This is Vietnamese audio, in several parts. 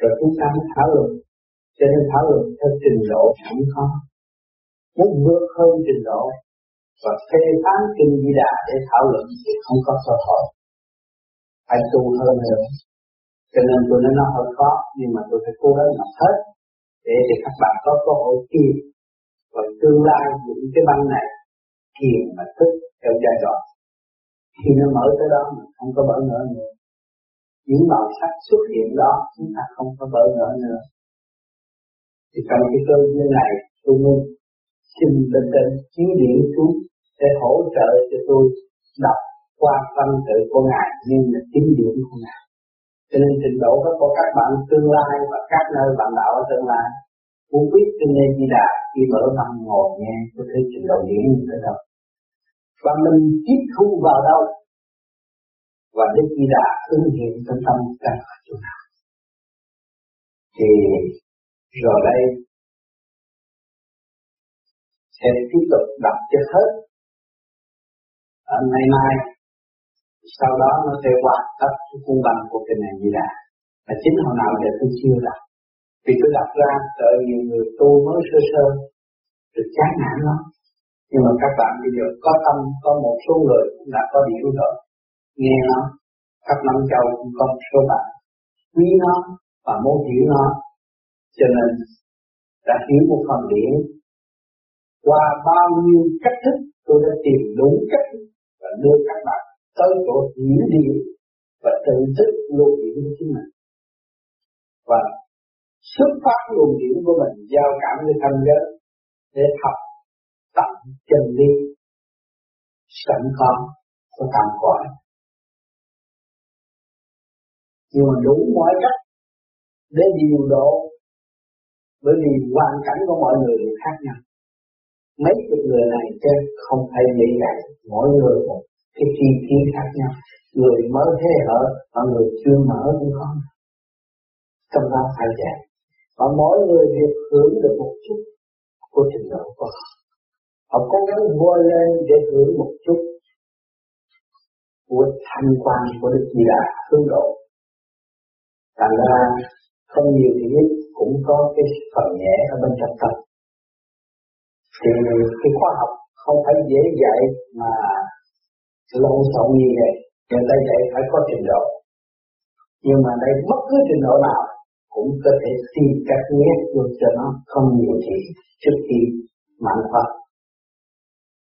rồi chúng ta mới thảo luận. Cho nên thảo luận theo trình độ sẵn có. Muốn vượt hơn trình độ và phê phán kinh di đà để thảo luận thì không có cơ hội. Phải tu hơn nữa. Cho nên tôi nói nó hơi khó, nhưng mà tôi phải cố gắng làm hết để để các bạn có cơ hội tìm và tương lai những cái băng này thiền và thức theo giai đoạn. Khi nó mở tới đó mình không có bỡ ngỡ nữa những màu sắc xuất hiện đó, chúng ta không có bỡ ngỡ nữa. Thì trong cái cơ duyên này, tôi muốn xin lên trên chiếu điển xuống để hỗ trợ cho tôi đọc qua tâm tự của ngài, nhưng là chính điển của ngài. Cho nên trình độ các của các bạn tương lai và các nơi bạn đạo ở tương lai, muốn biết kinh nên di đà khi mở tâm ngồi nghe, có thể trình độ điển như thế đâu và mình tiếp thu vào đâu? Và Đức Di Đà ứng hiện trong tâm ta ở chỗ nào. Thì rồi đây sẽ tiếp tục đọc cho hết. Ở ngày mai, sau đó nó sẽ hoàn tất cái cung bằng của cái này Di Đà. Và chính hồi nào giờ tôi chưa đọc. Vì tôi đọc ra sợ nhiều người tu mới sơ sơ, được chán nản lắm. Nhưng mà các bạn bây giờ có tâm, có một số người cũng đã có điểm rồi nghe nó khắp năm châu cũng có số bạn quý nó và muốn hiểu nó. Cho nên, đã hiểu một phần điển qua bao nhiêu cách thức tôi đã tìm đúng cách thức và đưa các bạn tới chỗ hiểu điển và tự thức luồng điển của chính mình. Và xuất phát luồng điển của mình, giao cảm với thanh giới để học tập chân lý, sẵn có của tam cõi nhưng mà đủ mọi cách để điều độ, bởi vì hoàn cảnh của mọi người đều khác nhau. Mấy chục người này chứ không phải dễ dàng, mỗi người một cái chi kiến khác nhau. Người mới thế hở và người chưa mở cũng có trong đó phải dạy. Và mỗi người đều hưởng được một chút của trình độ của họ. Họ cố gắng vươn lên để hưởng một chút của thanh quan của Đức Di Đà hướng độ thành ra, không nhiều thì ít cũng có cái phần nhẹ ở bên trong tâm. Thì cái khoa học không phải dễ dạy mà lộn xộn như vậy người ta dạy phải có trình độ. Nhưng mà đây bất cứ trình độ nào cũng có thể tìm cách nhét vô cho nó không nhiều thì trước khi mạnh khoa.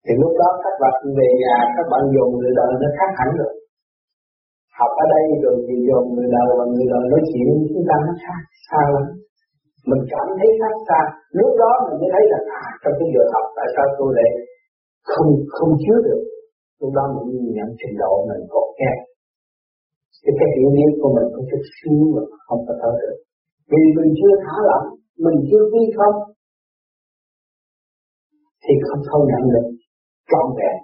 Thì lúc đó các bạn về nhà, các bạn dùng người đời nó khác hẳn rồi học ở đây rồi thì dùng người đời và người đời nói chuyện chúng ta nó khác xa lắm. Mình cảm thấy khác xa. Lúc đó mình mới thấy là à trong cái giờ học tại sao tôi lại không không chứa được. Lúc đó mình nhìn nhận trình độ mình còn kém thì cái hiểu biết của mình có chút xíu mà không có thở được. Vì mình chưa thả lỏng, mình chưa quy không. Thì không thâu nhận được trọn vẹn.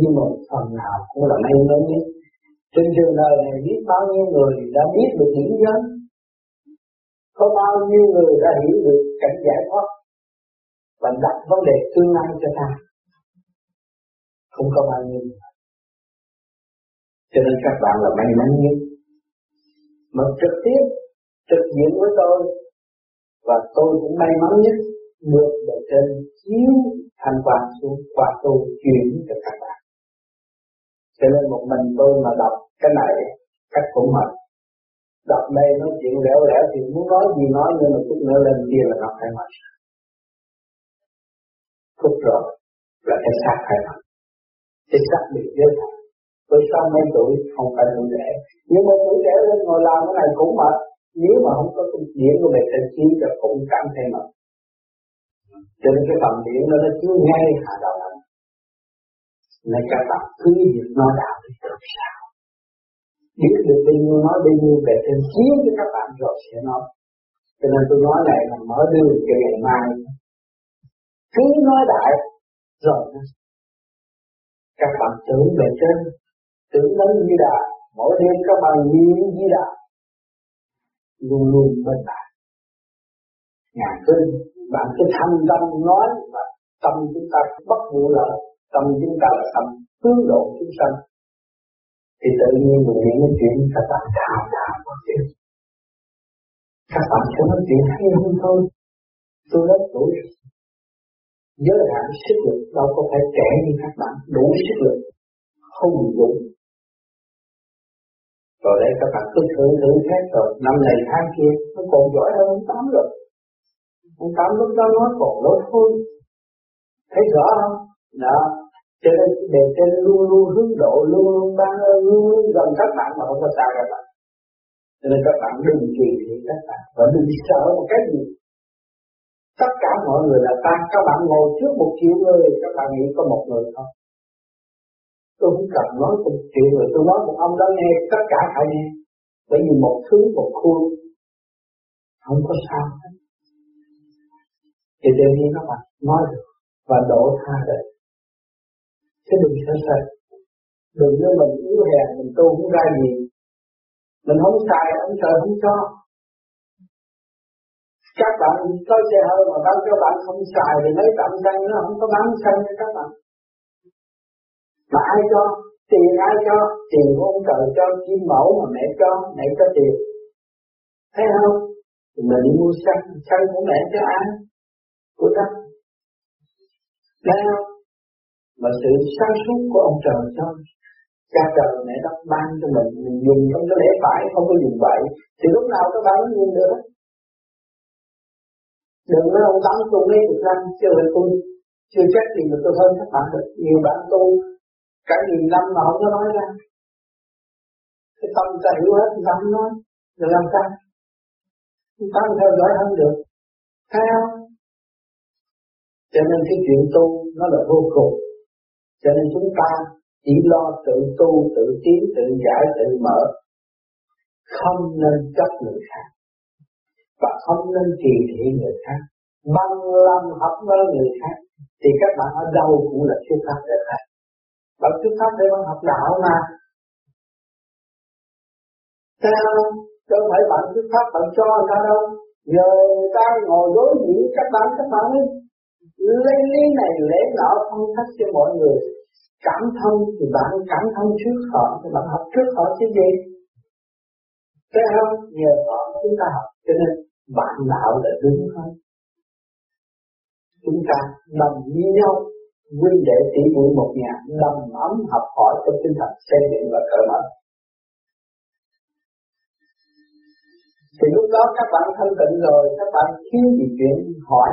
Nhưng mà phần nào cũng là may mắn nhất trên trường đời này biết bao nhiêu người đã biết được điểm giới có bao nhiêu người đã hiểu được cảnh giải thoát và đặt vấn đề tương lai cho ta. Không có bao nhiêu. Cho nên các bạn là may mắn nhất. Mà trực tiếp trực diện với tôi và tôi cũng may mắn nhất, được bề trên chiếu thanh quan xuống qua tu chuyển cho các bạn. Cho nên một mình tôi mà đọc cái này cách cũng mệt. Đọc đây nói chuyện lẻo lẻo thì muốn nói gì nói, nhưng mà chút nữa lên kia là nó phải mệt. Phút rồi, là cái xác phải mệt. Cái xác bị giới hạn tôi sau mấy tuổi, không phải tuổi trẻ. Nhưng mà tuổi trẻ lên ngồi làm cái này cũng mệt. Nếu mà không có công điểm của mình trên chiến thì cũng cảm thấy mệt. Cho nên cái phần điểm đó nó chiếu ngay hạ đầu anh. Nên các bạn cứ việc nói đạo thì được sao biết được bao nhiêu nói bao nhiêu về trên chiếu cho các bạn rồi sẽ nói. Cho nên tôi nói này là mở đường cho ngày mai. Cứ nói đại, rồi các bạn tưởng về trên, tưởng đến di đà. Mỗi đêm các bạn niệm di đà, luôn luôn bên bạn. Nhà cứ, bạn cứ thâm tâm nói và tâm chúng ta bất vụ lợi tâm chúng ta là tâm hướng độ chúng sanh thì tự nhiên mình nghĩ cái chuyện các bạn thao thao có chuyện. Các bạn sẽ nói chuyện hay hơn thôi. Tôi lớn tuổi. Giới hạn sức lực đâu có phải trẻ như các bạn. Đủ sức lực. Không đủ rồi đây các bạn cứ thử thử khác rồi. Năm này tháng kia, nó còn giỏi hơn ông tám rồi. Ông tám lúc đó nói còn nói thôi. Thấy rõ không? Đó cho nên bề trên luôn luôn hướng độ, luôn luôn ban ơn, luôn luôn gần các bạn mà không có xa các bạn. Cho nên các bạn đừng kỳ thị các bạn và đừng sợ một cái gì. Tất cả mọi người là ta, các bạn ngồi trước một triệu người, các bạn nghĩ có một người không? Tôi không cần nói một triệu người, tôi nói một ông đó nghe, tất cả phải nghe. Bởi vì một thứ, một khuôn, không có sao hết. Thì tự nhiên các bạn nói được và đổ tha được chứ đừng sợ sợ đừng như mình yếu hèn mình tu cũng ra gì. Mình không xài ông trời không cho. Các bạn có xe hơi mà bán cho bạn không xài thì mấy tạm xăng nó không có bán xăng cho các bạn. Mà ai cho? Tiền ai cho? Tiền của ông trời cho kim mẫu mà mẹ cho mẹ cho tiền. Thấy không? Thì mình đi mua xăng xăng của mẹ cho ai? Của ta. Thấy không? Mà sự sáng suốt của ông trời cho cha trời, mẹ đất ban cho mình mình dùng trong cái lễ phải, không có dùng vậy, thì lúc nào các bạn cũng dùng được đừng nói ông tám tu mấy chục năm chưa được tu chưa chắc gì mà tôi hơn các bạn được. Nhiều bạn tu cả nghìn năm mà không có nói ra. Cái tâm ta hiểu hết người ta nói, rồi làm sao? Chúng ta theo dõi hơn được. Thấy không? Cho nên cái chuyện tu, nó là vô cùng cho nên chúng ta chỉ lo tự tu, tự tiến, tự giải, tự mở. Không nên chấp người khác. Và không nên kỳ thị người khác. Bằng lòng học với người khác, thì các bạn ở đâu cũng là xuất phát để khác bạn xuất phát để bạn học đạo mà. Sao? Không phải bạn xuất phát bạn cho người ta đâu. Giờ người ta ngồi đối diện các bạn các bạn lấy lý này, lễ nọ, phân tích cho mọi người cảm thông thì bạn cảm thông trước họ thì bạn học trước họ chứ gì? Thấy không? Nhờ họ chúng ta học, cho nên bạn đạo là đúng hơn? Chúng ta đồng như nhau, huynh đệ tỷ muội một nhà, đồng ấm học hỏi trong tinh thần xây dựng và cởi mở. Thì lúc đó các bạn thân tịnh rồi, các bạn thiếu gì chuyện hỏi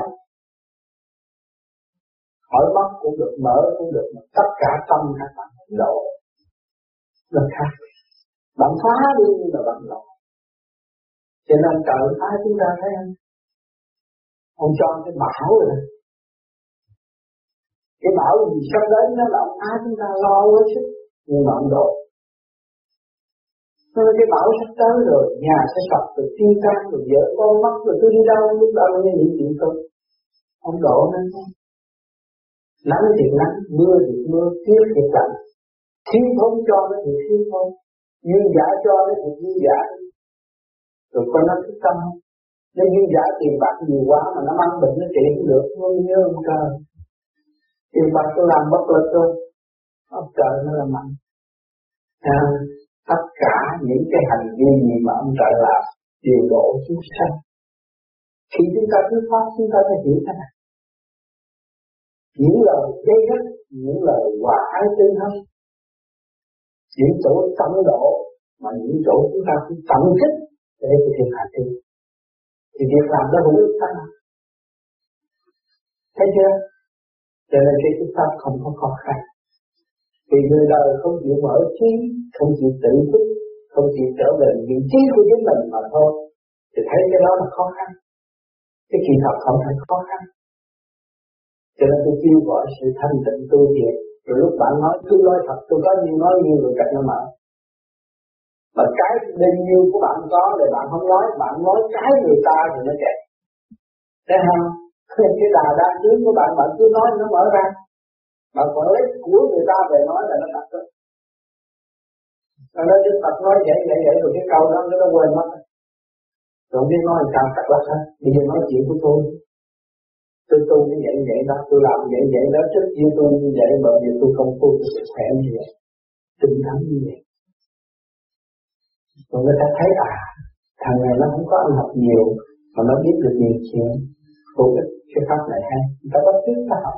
mở mắt cũng được mở cũng được mà tất cả tâm các bạn lộ. Nó khác. Bạn phá đi nhưng mà bạn lộ. Cho nên trời phá chúng ta thấy không? Ông cho cái bảo rồi cái bảo gì sắp đến nó là ông phá chúng ta lo hết chứ nhưng mà ông độ. Nên cái bảo sắp tới rồi, nhà sẽ sập rồi thiên can rồi vợ con mất rồi tôi đi đâu lúc đâu nghe những chuyện tôi. Ông đổ nên không? Nắng thì nắng mưa thì mưa tuyết thì lạnh thiếu thốn cho nó thì thiếu thốn nhưng giả cho nó thì duyên giả. Rồi con nó thức tâm không nếu duyên giả tiền bạc nhiều quá mà nó mang bệnh nó trị không được nó nhớ ông trời. Tiền bạc tôi làm bất lực thôi. Ông trời nó là mạnh. À, tất cả những cái hành vi gì mà ông trời làm đều độ chúng sanh. Khi chúng ta cứ pháp chúng ta phải hiểu thế này những lời gây gắt những lời hòa ái tương thân những chỗ tận độ mà những chỗ chúng ta cũng tận kích để thực hiện hành vi thì việc làm đó hữu ích tăng thấy chưa? Cho nên cái chúng ta không có khó khăn vì người đời không chịu mở trí, không chịu tự thức, không chịu trở về vị trí của chính mình mà thôi. Thì thấy cái đó là khó khăn. Cái kỳ thật không phải khó khăn cho nên tôi kêu gọi sự thanh tịnh tu thiện. Rồi lúc bạn nói tôi nói thật tôi có nhiều nói nhiều rồi cách nó mở mà cái bao nhiêu của bạn có để bạn không nói bạn nói cái người ta thì nó kẹt. Thế không? Cái đà đang tướng của bạn bạn cứ nói nó mở ra. Bạn còn lấy của người ta về nói là nó thật, đó. Nó nên Đức Phật nói vậy vậy vậy rồi cái câu đó nó quên mất. Rồi biết nói sao thật lắm hết? Bây giờ nói chuyện của tôi tôi tu như vậy vậy đó. Tôi làm vậy vậy đó. Trước kia tôi như vậy bởi vì tôi không tu, tôi sức khỏe như vậy. Tinh tấn như vậy. Rồi người ta thấy à thằng này nó không có ăn học nhiều, mà nó biết được nhiều chuyện. Hữu ích cái pháp này hay. Người ta bắt chước ta học.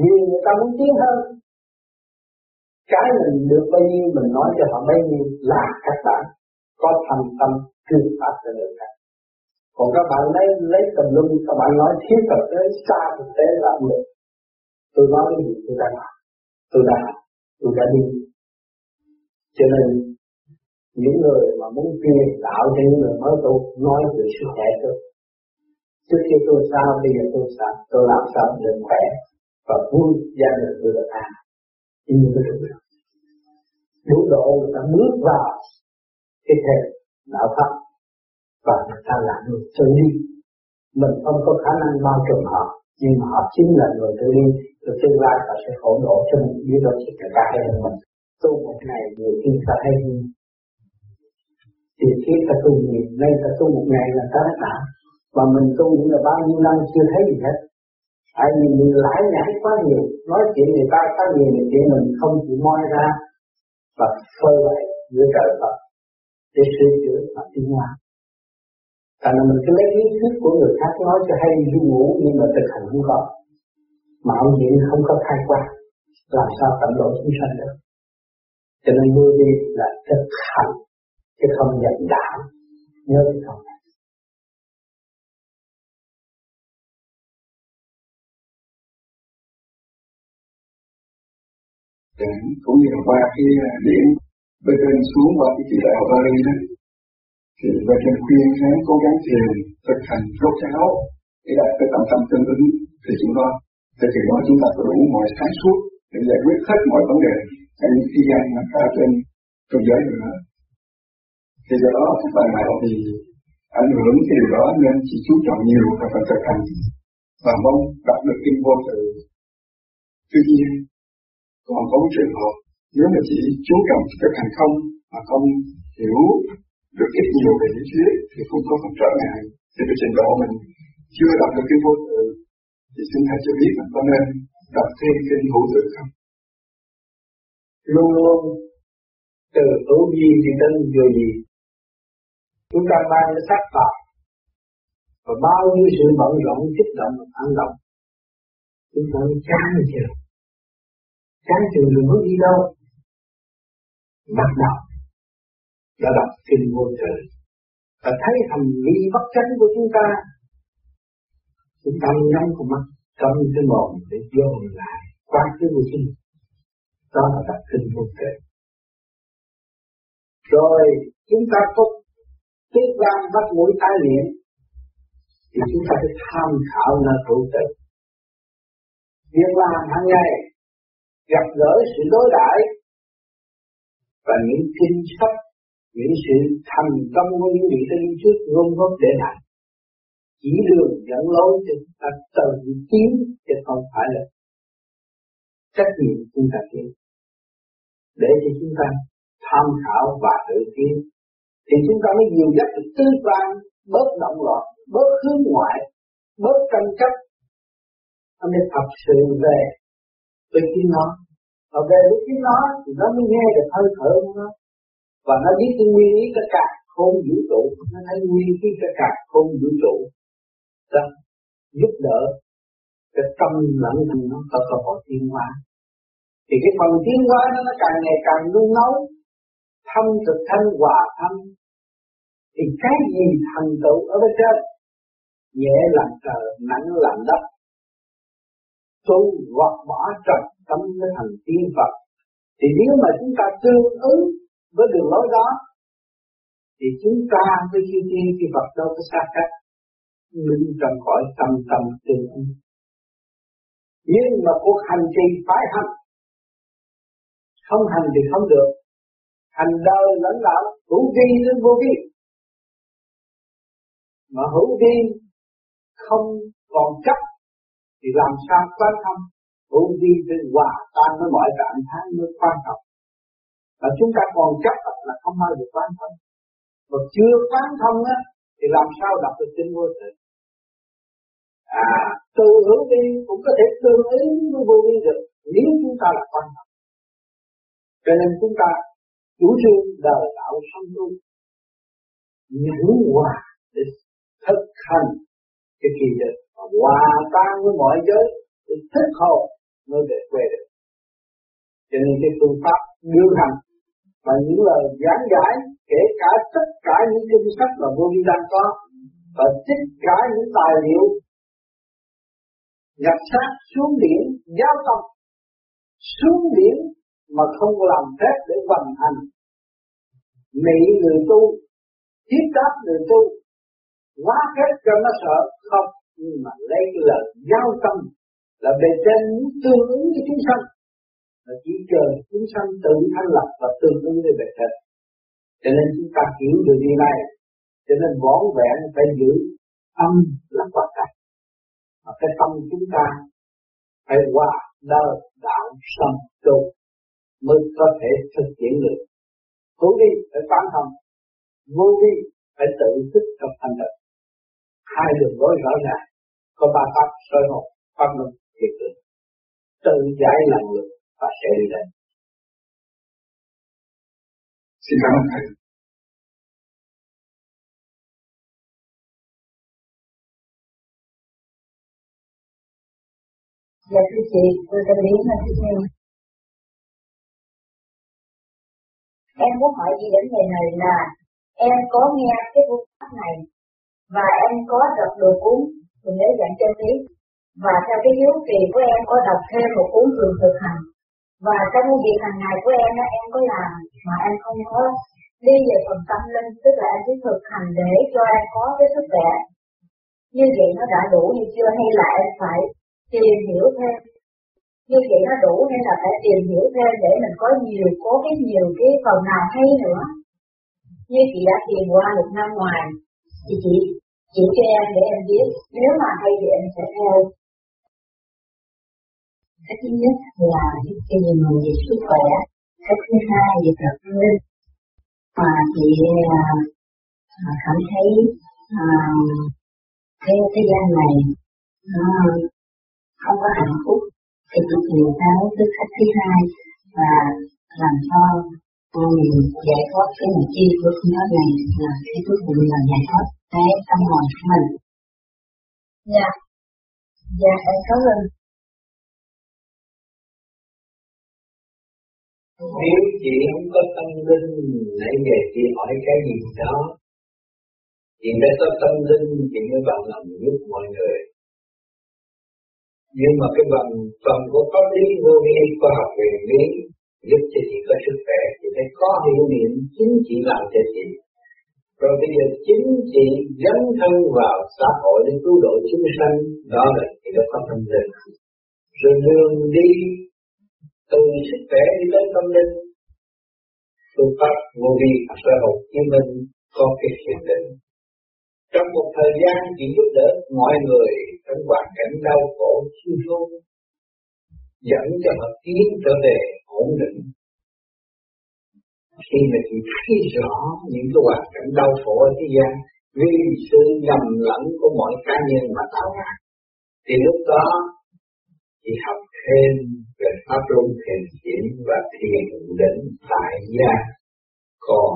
Vì người ta muốn tiến hơn. Cái mình được bao nhiêu, mình nói cho họ bấy nhiêu là các bạn có thành tâm truyền pháp cho người khác còn các bạn lấy lấy tầm lum, các bạn nói thiết thực tế xa thực tế là được tôi nói cái gì tôi đã làm tôi đã tôi đã đi. Cho nên, những người mà muốn truyền đạo cho những người mới tu, nói về sức khỏe tôi. Trước khi tôi sao, bây giờ tôi sao? Tôi làm sao được khỏe và vui gia đình tôi được an như tôi được đủ độ, người ta bước vào cái thềm đạo pháp và người ta là người tự đi. Mình không có khả năng bao trùm họ, nhưng mà họ chính là người tự đi. Rồi tương lai họ sẽ khổ độ cho mình, biết đâu chỉ cả cả hay mình. Tu một ngày, nhiều khi ta hay hơn tiền khi ta tu nhiều nay, ta tu một ngày là ta đã và mình tu những là bao nhiêu năm chưa thấy gì hết. Tại vì mình lãi nhãi quá nhiều, nói chuyện người ta quá nhiều, người chuyện mình không chịu moi ra. Và phơi bày giữa trời Phật, để sửa chữa và tiến hóa. Tại là mình cứ lấy lý thuyết của người khác nói cho hay du ngủ nhưng mà thực hành không có. Mạo diện không có khai quang, làm sao tận độ chúng sanh được. Cho nên mưa đi là thực hành, chứ không nhận đạo. Nhớ cái câu này. cũng như là qua cái điểm bên trên xuống qua cái chỉ đạo Bali đó thì về trên khuyên hắn cố gắng thiền thực hành rốt ráo để đạt tới tầm tâm tương ứng thì chúng ta thì từ đó chúng ta có đủ mọi sáng suốt để giải quyết hết mọi vấn đề. Hay những khi gian mà ta trên trong giới nữa thì do đó các bạn nào thì ảnh hưởng cái điều đó nên chỉ chú trọng nhiều vào phần thực hành. Và mong đạt được kinh vô tự tuy nhiên, còn có một trường hợp, nếu mà chỉ chú trọng thực hành không mà không hiểu được ít nhiều về lý thuyết thì không có phần trở ngại thì cái trình độ mình chưa đọc được kinh vô tự thì xin hãy cho biết mình có nên đọc thêm kinh hữu tự không? Luôn luôn, từ hữu gì thì đến vô gì. Chúng ta mang cái sắc vào và bao nhiêu sự bận rộn, kích động và phản động. Chúng ta mới chán chưa chán chừng đừng có đi đâu. Bắt đầu đã đọc kinh vô tự và thấy hành vi bất chánh của chúng ta chúng ta nhắm con mắt trong cái mồm để dồn lại quá khứ vô sinh đó là đọc kinh vô tự rồi chúng ta có tiếc gan bắt mũi tai miệng, thì chúng ta phải tham khảo nơi hữu tự việc làm hàng ngày gặp gỡ sự đối đãi và những kinh sách những sự thành công của những vị tinh trước gom góp để lại chỉ đường dẫn lối cho chúng ta tự tiến chứ không phải là trách nhiệm chúng ta tiến để cho chúng ta tham khảo và tự tiến thì chúng ta mới nhiều dắt được tư quan bớt động loạn, bớt hướng ngoại, bớt tranh chấp. Nó mới thật sự về với chính nó. Và về với chính nó thì nó mới nghe được hơi thở của nó và nó biết cái nguyên lý tất cả không vũ trụ. Nó thấy nguyên lý tất cả không vũ trụ. Đó. Giúp đỡ cái tâm lẫn thân nó có cơ hội tiến hóa. Thì cái phần tiến hóa nó nó càng ngày càng nung nấu. Thâm thực thanh, hòa thâm. Thì cái gì thành tựu ở bên trên? Nhẹ làm trời, nặng làm đất. Tu hoặc bỏ trần tâm với thành tiên Phật. Thì nếu mà chúng ta tương ứng với đường lối đó, thì chúng ta với chư thiên chư Phật đâu có xa cách, mình trong cõi tâm tâm tương ứng. Nhưng mà cuộc hành trì phải hành, không hành thì không được. Hành đời lẫn đạo, hữu vi đến vô vi. Mà hữu vi không còn chấp, thì làm sao quan thông hữu vi phải hòa tan với mọi trạng thái mới quan trọng và chúng ta còn chấp là không ai được quan thông. Mà chưa quán thông á, thì làm sao đọc được kinh vô tự? À từ hữu vi cũng có thể tương ứng với vô vi được, nếu chúng ta là quan thông. Cho nên chúng ta chủ trương đời đạo song tu nhẫn hòa để thực hành cái kỳ được hòa tan với mọi giới để thức hồn mới về quê được. Cho nên cái phương pháp đưa hành và những lời giảng giải, kể cả tất cả những kinh sách mà vô vi đang có, và tất cả những tài liệu nhập sát xuống biển, giao tâm xuống biển mà không làm phép để vận hành. Mỹ người tu, tiếp đáp người tu, hóa phép cho nó sợ không, nhưng mà lấy lời giao tâm là bề trên muốn tương ứng với chúng sanh là chỉ chờ chúng sanh tự thanh lập và tương ứng với bề trên cho nên chúng ta hiểu được điều này. Cho nên võn vẹn phải giữ âm là quan trọng mà cái tâm chúng ta phải qua đời đạo sâm tu mới có thể thực hiện được. Hữu đi phải phán thông vô vi phải tự thức trong thành động hai đường lối rõ ràng, có ba pháp soi hồn pháp luân thiệt tự giải năng lượng và sẽ đi lên. Xin cảm ơn thầy. Dạ thưa chị, tôi tâm lý là thưa nghe. Em muốn hỏi gì đến ngày này là em có nghe cái phương pháp này và em có đọc được cuốn mình lấy dạng chân lý. Và theo cái hiếu kỳ của em có đọc thêm một cuốn thường thực hành và trong việc hàng ngày của em đó em có làm mà em không có đi về phần tâm linh, tức là em chỉ thực hành để cho em có cái sức khỏe. Như vậy nó đã đủ như chưa, hay là em phải tìm hiểu thêm? Như vậy nó đủ hay là phải tìm hiểu thêm để mình có nhiều, có cái nhiều cái phần nào hay nữa? Như chị đã tìm qua một năm ngoài, thì chị chỉ cho em để em biết. Nếu mà hay thì em sẽ theo cái thứ nhất là giúp tìm mình về sức khỏe cái thứ hai về tập linh mà chị à, à, cảm thấy à, cái thế gian này nó không có hạnh phúc thì chị tìm tới cái cách thứ hai và làm cho mình giải thoát cái mục tiêu của phương pháp này là cái cuối cùng là giải thoát cái tâm hồn của mình. Dạ, dạ em cảm ơn. Nếu chị không có tâm linh, nãy giờ chị hỏi cái gì đó, chị phải có tâm linh, chị mới bằng lòng giúp mọi người. Nhưng mà cái bằng phần của pháp lý vô vi khoa học về lý giúp cho chị có sức khỏe chị phải có hiểu niệm chính chị làm cho chị. Rồi bây giờ chính chị dấn thân vào xã hội để cứu độ chúng sanh đó là chị đã có tâm linh. Rồi đường đi từ sức khỏe đi đến tâm linh. Phương pháp vô vi sơ hồn chứng minh có cái hiện định. Trong một thời gian chỉ giúp đỡ mọi người trong hoàn cảnh đau khổ suy sụp, dẫn cho họ tiến trở về ổn định. Khi mà chị thấy rõ những cái hoàn cảnh đau khổ ở thế gian vì sự nhầm lẫn của mọi cá nhân mà tạo ra thì lúc đó chỉ học thêm về pháp luân thiền chuyển và thiền định tại gia còn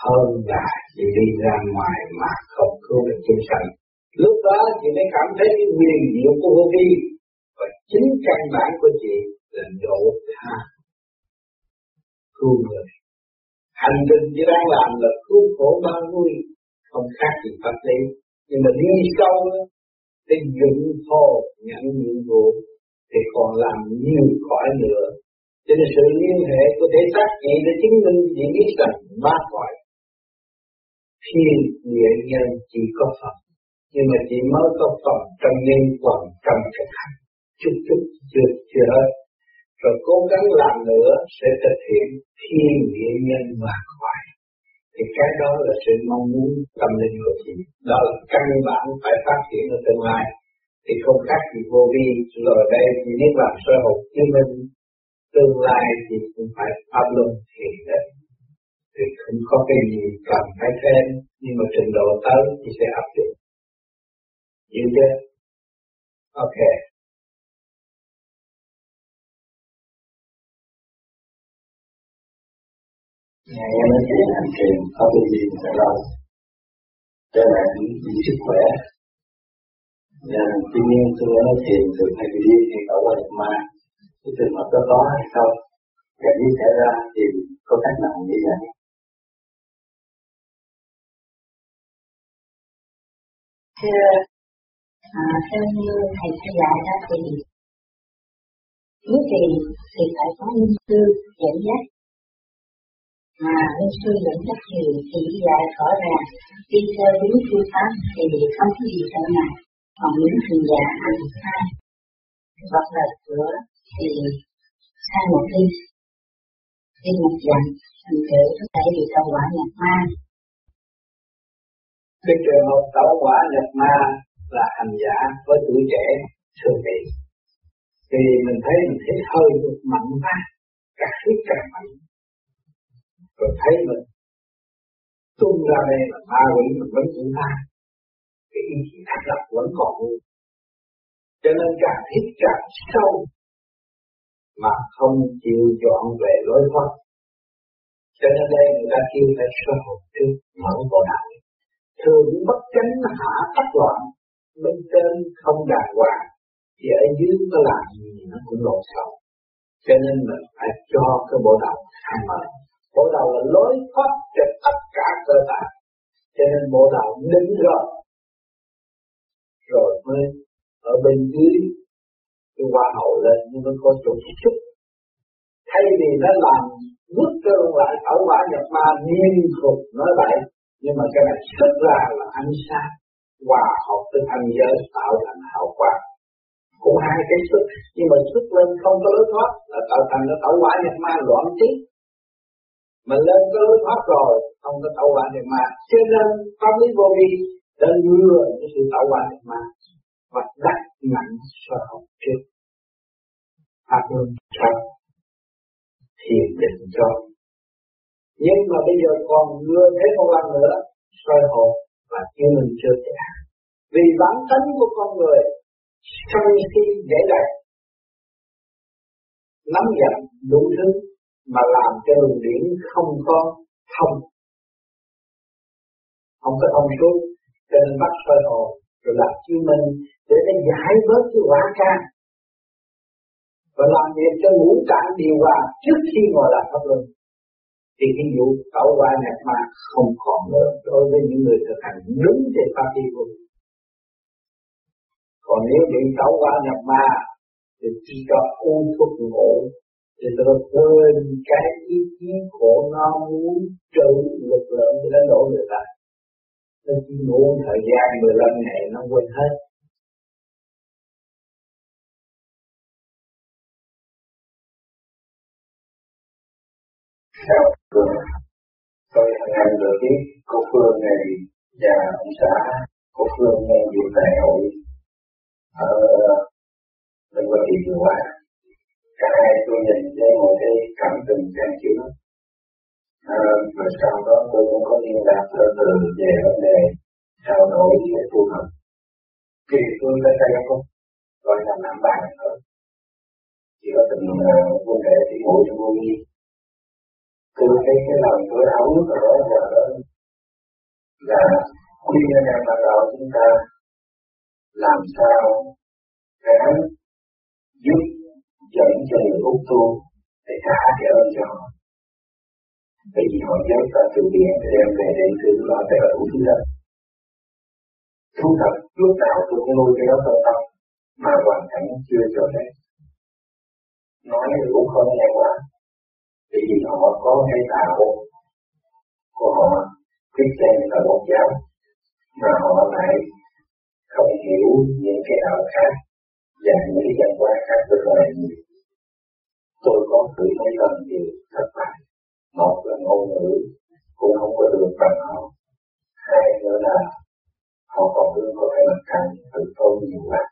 hơn là chị đi ra ngoài mà không cứu được chúng sanh. Lúc đó chị mới cảm thấy cái quyền diệu của vô vi và chính căn bản của chị là độ tha cứu người. Hành trình chị đang làm là cứu khổ ba vui, không khác gì pháp lý. Nhưng mà đi sâu để dựng hồ nhận nhiệm vụ thì còn làm nhiều cõi nữa. Cho nên sự liên hệ của thể xác chị để chứng minh chị biết rằng ba cõi thiên địa nhân chỉ có phần nhưng mà chỉ mới có phần trong nhân quần trong thực hành. Chút chút chưa chưa hết. Rồi cố gắng làm nữa sẽ thực hiện thiên địa nhân và khỏi thì cái đó là sự mong muốn tâm linh của chị đó là căn bản phải phát triển ở tương lai thì không khác gì vô vi. Rồi đây chỉ biết làm sơ hồn chứng minh tương lai thì cũng phải pháp luân thiền định thì không có cái gì cần phải thêm, nhưng mà trình độ tới thì sẽ áp dụng. Hiểu chưa? Ok. Ngày em nói chuyện hành thiền có cái gì phải làm cho bạn, những sức khỏe nên tuy nhiên tôi nói thiền thường hay bị đi thì cậu quay nhập ma cái trường hợp đó có hay không? Và như xảy ra thì có cách nào như vậy? Thưa à, theo như thầy thầy dạy đó thì muốn tiền thì phải có linh sư dẫn dắt. Mà linh sư dẫn dắt thì thì dạy rõ ràng đi theo đúng phương pháp thì không có gì trở ngại còn những thầy giả ăn sai. Hoặc là cửa thì sai một đi. Đi một dặn thành thử có thể bị tạo quả nhập ma. Cái trường hợp tạo quả nhập ma là hành giả với tuổi trẻ thường bị thì mình thấy mình thấy hơi được mạnh quá càng hít càng mạnh rồi thấy mình tung ra đây là ma quỷ mình vẫn cũng tha cái ý chí thắt lập vẫn còn nguyên. Cho nên càng hít càng sâu mà không chịu dọn về lối thoát. Cho nên đây người ta kêu phải sơ hồn trước mở bộ đạo. Thường bất chánh hạ tắc loạn, bên trên không đàng hoàng, thì ở dưới nó làm gì nó cũng lộn xộn. Cho nên mình phải cho cái bộ đầu khai mở bộ đầu là lối thoát cho tất cả cơ tạng. Cho nên bộ đầu đứng rồi rồi mới ở bên dưới cái hoa hậu lên, nhưng nó có chỗ chút thay vì nó làm bước cơ lại ở quả nhập ma niên phục nói vậy, nhưng mà cái này xuất ra là ánh sáng hòa hợp với thanh giới, tạo thành hào quang. Cũng hai cái xuất nhưng mà xuất lên không có lối thoát, là tạo thành nó tạo quả nhập ma loạn trí. Mà lên có lối thoát rồi, không có tạo quả nhập ma. Cho nên pháp lý vô vi đã lừa cái sự tạo hóa mà, và đặt nặng sở học trước. Pháp luân trong thiền định cho. Nhưng mà bây giờ còn lừa thế một lần nữa soi hồn và chưa mình chưa trẻ vì bản tính của con người sân si dễ dãi nắm giận đủ thứ mà làm cho luồng điển không có thông. Không có thông suốt cho nên bắt soi hồn rồi làm chứng minh để nó giải bớt cái quả can và làm việc cho ngũ tạng điều hòa trước khi ngồi làm pháp luân thì cái vụ tẩu qua nhập ma không còn nữa, đối với những người thực hành đúng về pháp lý của. Còn nếu bị tẩu qua nhập ma, thì chỉ có uống thuốc ngủ thì tôi quên cái ý chí của nó muốn trừ lực lượng để đánh đổ người ta. Nó chỉ ngủ thời gian 15 ngày nó quên hết. Theo Phương, tôi hằng ngày được biết cô Phương này và ông xã cô Phương nghe việc đại hội ở bên Hoa Kỳ vừa qua. Cả hai tôi nhìn thấy một cái cảm tình trang chứa. Ờ, à, và sau đó tôi cũng có liên lạc từ từ về vấn đề trao đổi với phù hợp. Kỳ phương đã tay không? Gọi là nắm bàn thôi. Chỉ có tình vấn đề ờ, thì ngồi trong vô nghi tôi thấy cái lòng tôi háo nước ở đó giờ đó là khi anh em bạn đạo chúng ta làm sao để giúp dẫn cho người hút tu để trả cái ơn cho họ bởi vì họ nhớ ta từ biển để đem về đây từ lo để đủ thứ đó thú thật lúc nào tôi cũng nuôi cái đó trong tâm mà hoàn cảnh chưa cho nên nói cũng không nghe quá vì họ có cái tạo của họ thích xem là một giáo, mà họ lại không hiểu những cái đạo khác và những cái văn hóa khác rất là nhiều. Tôi có thử mấy lần điều thất bại. Một là ngôn ngữ, cũng không có được bằng họ. Hai nữa là họ còn luôn có cái mặt càng tự tôn nhiều quá.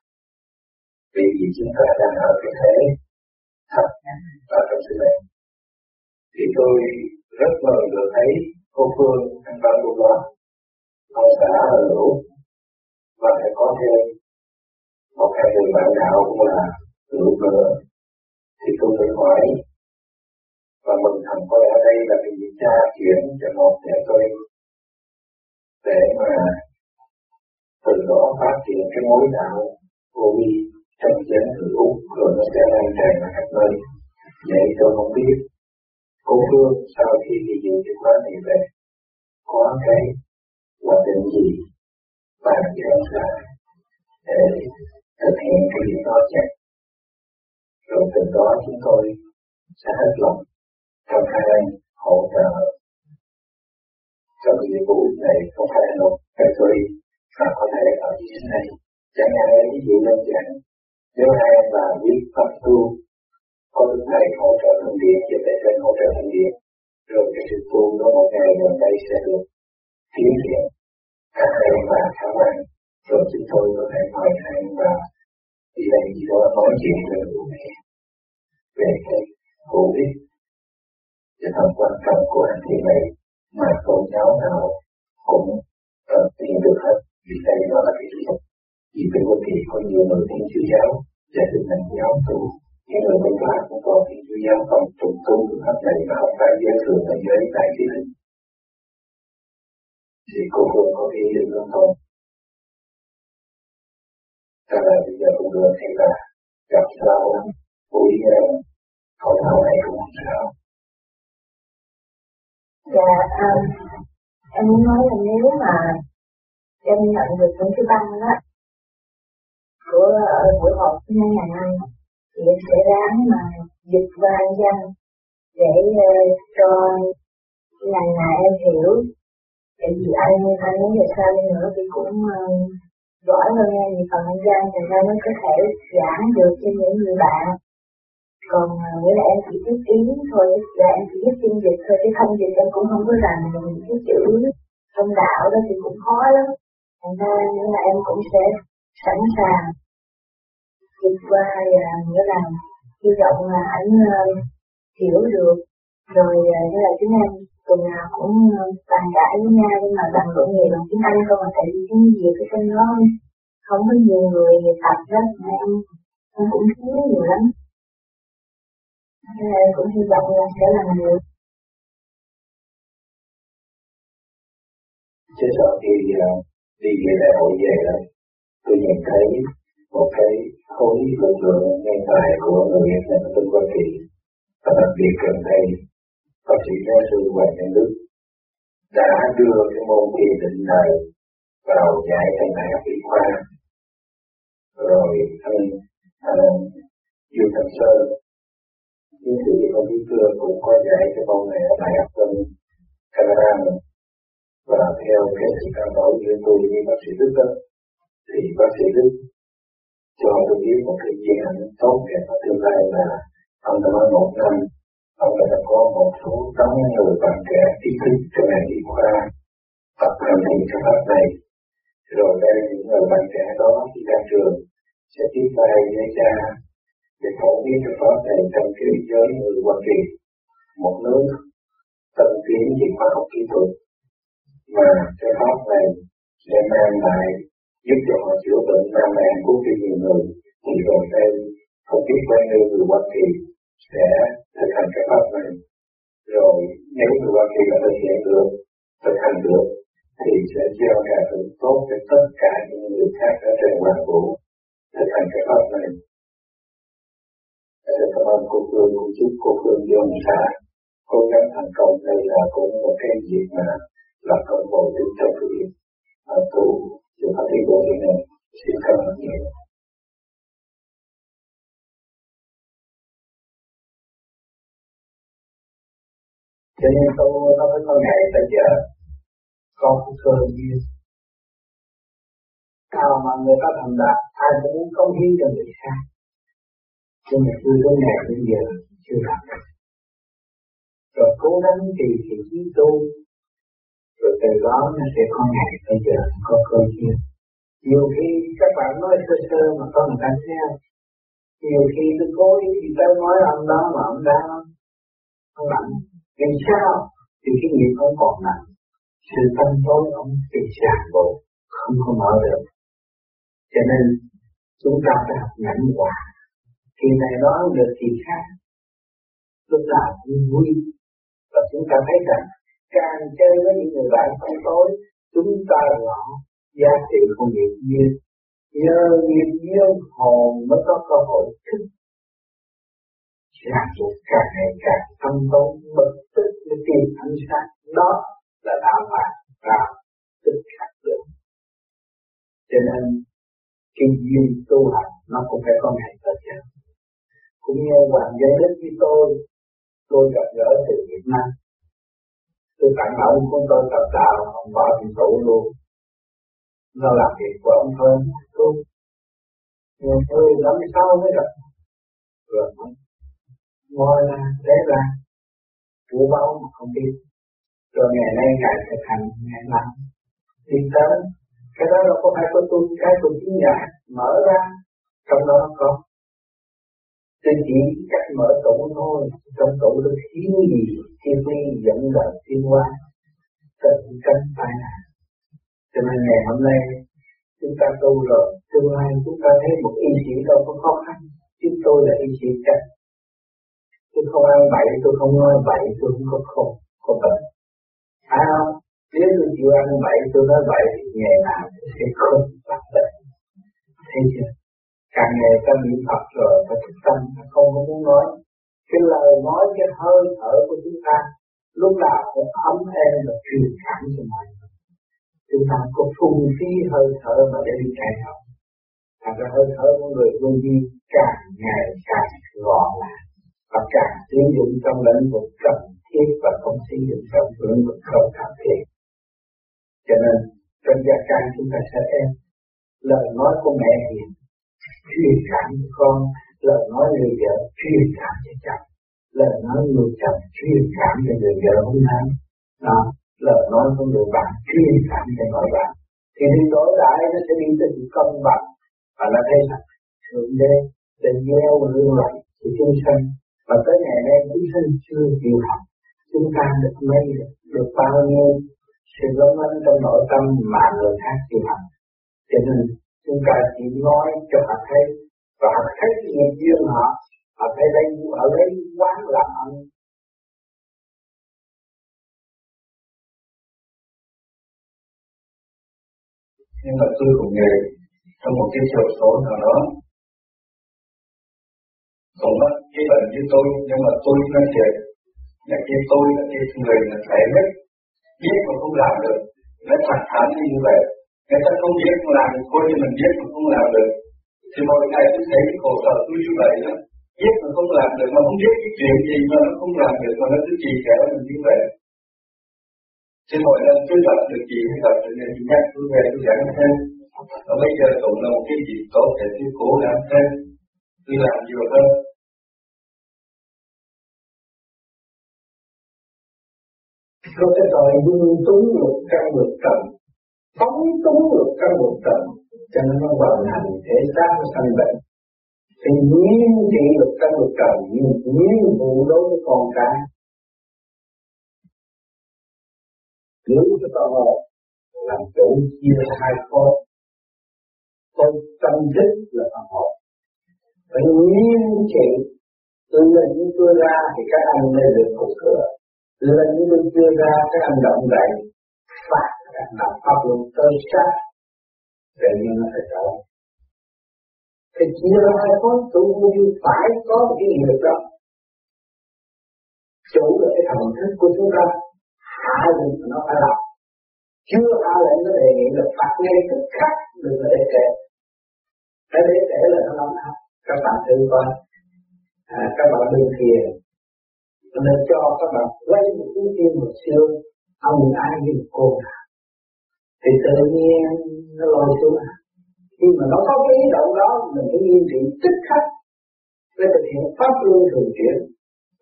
Vì vì chúng ta đang ở cái thế thật và trong sự này thì tôi rất mừng được thấy cô Phương anh văn lúc đó ông xã là lũ và phải có thêm một hai người bạn đạo cũng là lũ nữa thì tôi mới hỏi và mình thầm coi ở đây là vì cha chuyển cho một để tôi để mà từ đó phát triển cái mối đạo vô vi trong chén người úc, rồi nó sẽ lan tràn ra khắp nơi. Vậy tôi không biết cô Phương sau khi đi dự cái khóa này về có cái quyết định gì và làm sao để thực hiện cái việc đó chắc rồi từ đó chúng tôi sẽ hết lòng trong khả năng hỗ trợ. Trong nhiệm vụ này, không phải là một cái tôi mà có thể ở như thế này. Chẳng hạn ví dụ đơn giản. Nếu hai em là biết pháp tu. Có đức thầy hỗ trợ thân điện thì để bên hỗ trợ thân điện rồi cái sự tu đó một ngày gần đây sẽ được tiến triển. Các em và các bạn, rồi chúng tôi có thể mời hai em và đi đây gì đó nói chuyện về vụ này. Về cái hữu ích cái tầm quan trọng của hành vi này mà tôn giáo nào cũng cần tìm được hết vì đây nó là cái sự vì bên quốc kỳ có nhiều người thiên chúa giáo gia đình thành giáo tu những người bên ngoài cũng có thiên chúa giáo không trùng tu được hết này mà không phải giới thường là giới tại gia đình thì cô Phương có ý định không không Cho nên bây giờ cũng được thì là gặp sao buổi không thảo này cũng không sao Dạ, um, em muốn nói là nếu mà em nhận được những cái băng đó của buổi họp thứ hai ngàn năm thì em sẽ ráng mà dịch qua dân để uh, cho lần nào em hiểu. Tại vì anh anh muốn về sao đi nữa thì cũng uh, giỏi hơn em vì phần anh dân thì ra mới có thể giảng được cho những người bạn còn à, nghĩa là em chỉ biết ý thôi là em chỉ biết phiên dịch thôi chứ không dịch em cũng không có rành những cái chữ trong đạo đó thì cũng khó lắm. Thành ra nghĩa là em cũng sẽ sẵn sàng vượt qua và nghĩa là hy vọng là anh uh, à, hiểu được. Rồi à, uh, nghĩa là chúng em tuần nào cũng bàn cãi với nhau nhưng mà bàn luận nhiều bằng tiếng Anh không mà tại vì tiếng Việt cái tên nó không có nhiều người tập đó em em cũng thiếu nhiều lắm nên cũng hy vọng là sẽ làm được chứ sợ khi ờ, đi về đại hội về đó, tôi nhìn thấy một cái khối lực lượng nhân tài của người Việt Nam Tân Hoa Kỳ và đặc biệt gần đây, bác sĩ giáo sư Hoàng Nhân Đức đã đưa cái môn thiền định này vào dạy trong đại học y khoa. Rồi anh anh Dương Thành Sơn những sĩ công đi cưa cũng có dạy cho con này ở đại học bên Canada và theo cái sự trao đổi giữa tôi với bác sĩ Đức đó, thì bác sĩ Đức cho tôi biết một cái dự án tốt đẹp và tương lai là ông đã nói một năm, ông đã có một số tấm người bạn trẻ ý thức cho ngành y khoa tập hành thiền cái pháp này. Rồi đây, những người bạn trẻ đó khi ra trường sẽ tiếp tay với cha để phổ biến cho pháp này trong cái giới người Hoa Kỳ. Một nước tân tiến về khoa học kỹ thuật. Mà cái pháp này sẽ mang lại, giúp cho họ chữa bệnh nam mẹ cứu cho nhiều người. Thì rồi đây, không biết bao nhiêu người Hoa Kỳ sẽ thực hành cái pháp này. Rồi nếu người Hoa Kỳ đã thực hiện được, thực hành được, thì sẽ gieo cả hưởng tốt cho tất cả những người khác ở trên toàn vũ thực hành cái pháp này để cảm ơn cô Phương, cô chúc cô Phương dân xã cố gắng thành công đây là cũng một cái việc mà là công bồi cho quý vị. Và tu sự phát triển của người này xin cảm ơn nhiều. Cho nên tôi nó mới có ngày bây giờ có cơ duyên nào mà người ta thành đạt ai cũng muốn công hiến cho người khác nhưng mà tôi đến ngày đến giờ chưa làm được. Rồi cố gắng trì thiện chí tu. Rồi từ đó nó sẽ có ngày bây giờ có cơ duyên. Nhiều khi các bạn nói sơ sơ mà có người ta theo nhiều khi tôi cố ý thì tôi nói ông đó mà ông đó không nặng vì sao? Thì cái nghiệp không còn nặng. Sự tâm tối ông bị ràng buộc không có mở được. Cho nên chúng ta phải học nhẫn hòa thì này đó được thì khác. Lúc nào cũng vui và chúng ta thấy rằng, càng chơi với những người bạn không tối, chúng ta rõ giá trị của nghiệp duyên. Nhờ nghiệp duyên, hồn mới có cơ hội thức. Ràng buộc càng ngày càng tâm tối, bực tức mới tìm ánh sáng. Đó là đạo pháp và tức khắc được. Cho nên, cái duyên tu hành nó cũng phải có ngày tới giờ cũng như bạn giới đến với tôi tôi gặp gỡ từ Việt Nam. Tôi tặng ông của tôi tập đạo, ông bỏ thì tụ luôn. Nó làm việc của ông thôi tôi nhưng tôi năm sau mới gặp. Rồi, ngồi ra thế ra của báo mà không biết. Rồi ngày nay ngày thực hành ngày làm đi tới cái đó là có phải của tôi, cái của chính nhà mở ra, trong đó có tôi chỉ cách mở tủ thôi, trong tủ nó thiếu gì? Thiên vi dẫn đời thiên hóa. Tận cánh tai nạn. Cho nên ngày hôm nay, chúng ta tu rồi, tương lai chúng ta thấy một y sĩ đâu có khó khăn. Chúng tôi là y sĩ chắc. Tôi không ăn bậy, tôi không nói bậy, tôi không có khổ, có bệnh. Phải không? Nếu tôi chịu ăn bậy, tôi nói bậy, ngày nào sẽ không bắt bệnh. Thấy chưa? Càng ngày ta niệm Phật rồi, ta thức tâm, ta không có muốn nói. Cái lời nói, cái hơi thở của chúng ta, lúc nào cũng ấm êm và truyền cảm cho mọi người. Chúng ta có phung phí hơi thở mà để đi chạy học. Thành ra hơi thở của người luôn đi càng ngày càng gọn lại và càng sử dụng trong lĩnh vực cần thiết và không sử dụng trong lĩnh vực không cần thiết. Cho nên trong gia can chúng ta sẽ em, lời nói của mẹ hiền truyền cảm cho con lời nói người vợ truyền cảm cho chồng lời nói người chồng truyền cảm cho người vợ hôm nay đó, lời nói của người bạn truyền cảm cho người bạn. Thì đi đối lại, nó sẽ đi tới công bằng. Và nó thấy rằng thượng đế để gieo lương lành của chúng sanh. Và tới ngày nay, chúng sanh chưa chịu học. Chúng ta được mấy được được bao nhiêu sự lớn lên trong nội tâm mà người khác chịu học. Cho nên chúng ta chỉ nói cho họ thấy. Và họ thấy nghiệp duyên họ họ thấy đây ở đây quán làm ăn. Nhưng mà tôi cũng nghe trong một cái chiều số nào đó, cũng mất cái bệnh như tôi, nhưng mà tôi nói thiệt, là cái tôi là cái người là phải nhất, biết mà không làm được. Nó thật thắn như vậy người ta không biết không làm được, coi như mình biết mà không làm được. Thì mọi ngày tôi thấy cái khổ sở tôi như vậy đó. Biết mà không làm được, mà không biết cái chuyện gì mà nó không làm được, mà nó cứ trì kéo mình như vậy. Thì mọi lần tôi gặp được gì hay gặp được gì nhắc tôi về tôi giảng thêm. Và bây giờ cũng là một cái gì tốt để tôi cố gắng thêm. Tôi làm nhiều hơn. Có cái tội dung túng lục căn lục trần phóng túng được căn lục trần cho nên nó vận hành thể xác nó sanh bệnh. Thì nhiên trị được căn lục trần nhiên vụ đối với con cái. Nếu cho tao ngồi làm chủ chia hai khối con tâm thức là phần hồn phải nhiên trị, từ lệnh tôi ra thì các anh mới được phục cửa lần như tôi chưa ra, các anh động vậy các đạo pháp luật tới sát tự nhiên nó phải trở thì chia ra hai khối tu như phải có một cái nghiệp đó. Chủ là cái thần thức của chúng ta. Hạ lệnh nó phải làm. Chưa hạ lệnh nó đề nghị là phạt ngay tức khắc đừng có để kể cái để kể là nó làm nào các bạn thử coi. À, các bạn đừng thiền nên cho các bạn quay một cái tim một xương ông ai như cô nào? Thì tự nhiên nó lôi xuống. Khi mà nó có cái ý động đó, mình phải nghiêm trị tức khắc để thực hiện pháp luân thường chuyển.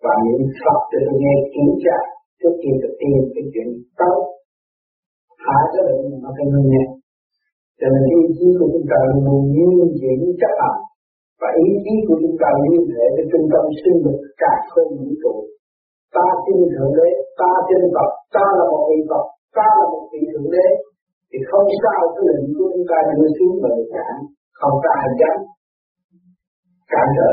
Và niệm Phật để tôi nghe kiểm tra trước khi thực hiện cái chuyện tốt hạ cái bệnh nó phải ngưng nghe cho nên ý chí của chúng ta luôn nghiêm chuyển chấp hành. Và ý chí của chúng ta liên hệ với trung tâm sinh lực cả không vũ trụ. Ta tin thượng đế, ta tin Phật, ta là một vị Phật, ta là một vị thượng đế thì không sao, cái lệnh của chúng ta đưa xuống bờ cạn, không có ai dám cản trở.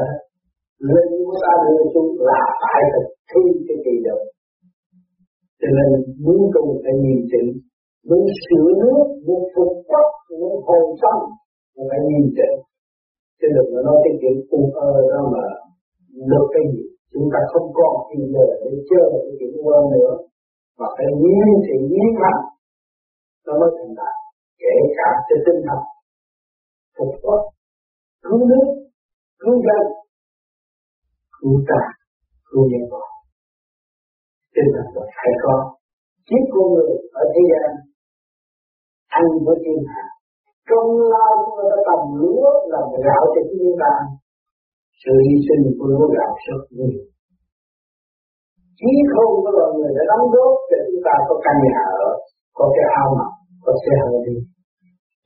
Lệnh của ta đưa xuống là phải thực thi cái kỳ được cho nên muốn tu phải nhìn chỉnh muốn sửa nước, muốn phục quốc nhìn chỉnh chứ đừng có nói cái chuyện u ơ đó mà được cái gì. Chúng ta không còn gì giờ để chơi, cái chuyện u ơ nữa. Mà phải nghiêm thì nghiêm lắm nó mới thành đạt. Kể cả cho tinh thần. Phục quốc cứu nước. Cứu dân. Cứu ta. Cứu nhân loại tinh thần của phải có giết con người ở thế gian. Ăn với thiên hạ. Công lao của người ta tầm lúa làm gạo cho thiên ta. Sự hy sinh của lúa gạo rất nhiều. Chí không có loài người đã đóng góp để chúng ta có căn nhà ở, có cái ao mặc có thể hành đi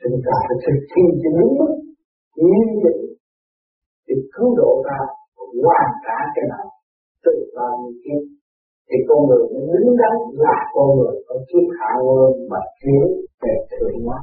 chúng ta phải thực thi cho đúng mức, nghiêm chỉnh thì cứu độ ta hoàn cả cái nào từ bao nhiêu kiếp. Thì con người mới đứng đắn, là con người có kiếp hạ nguồn mà thiếu về thượng hóa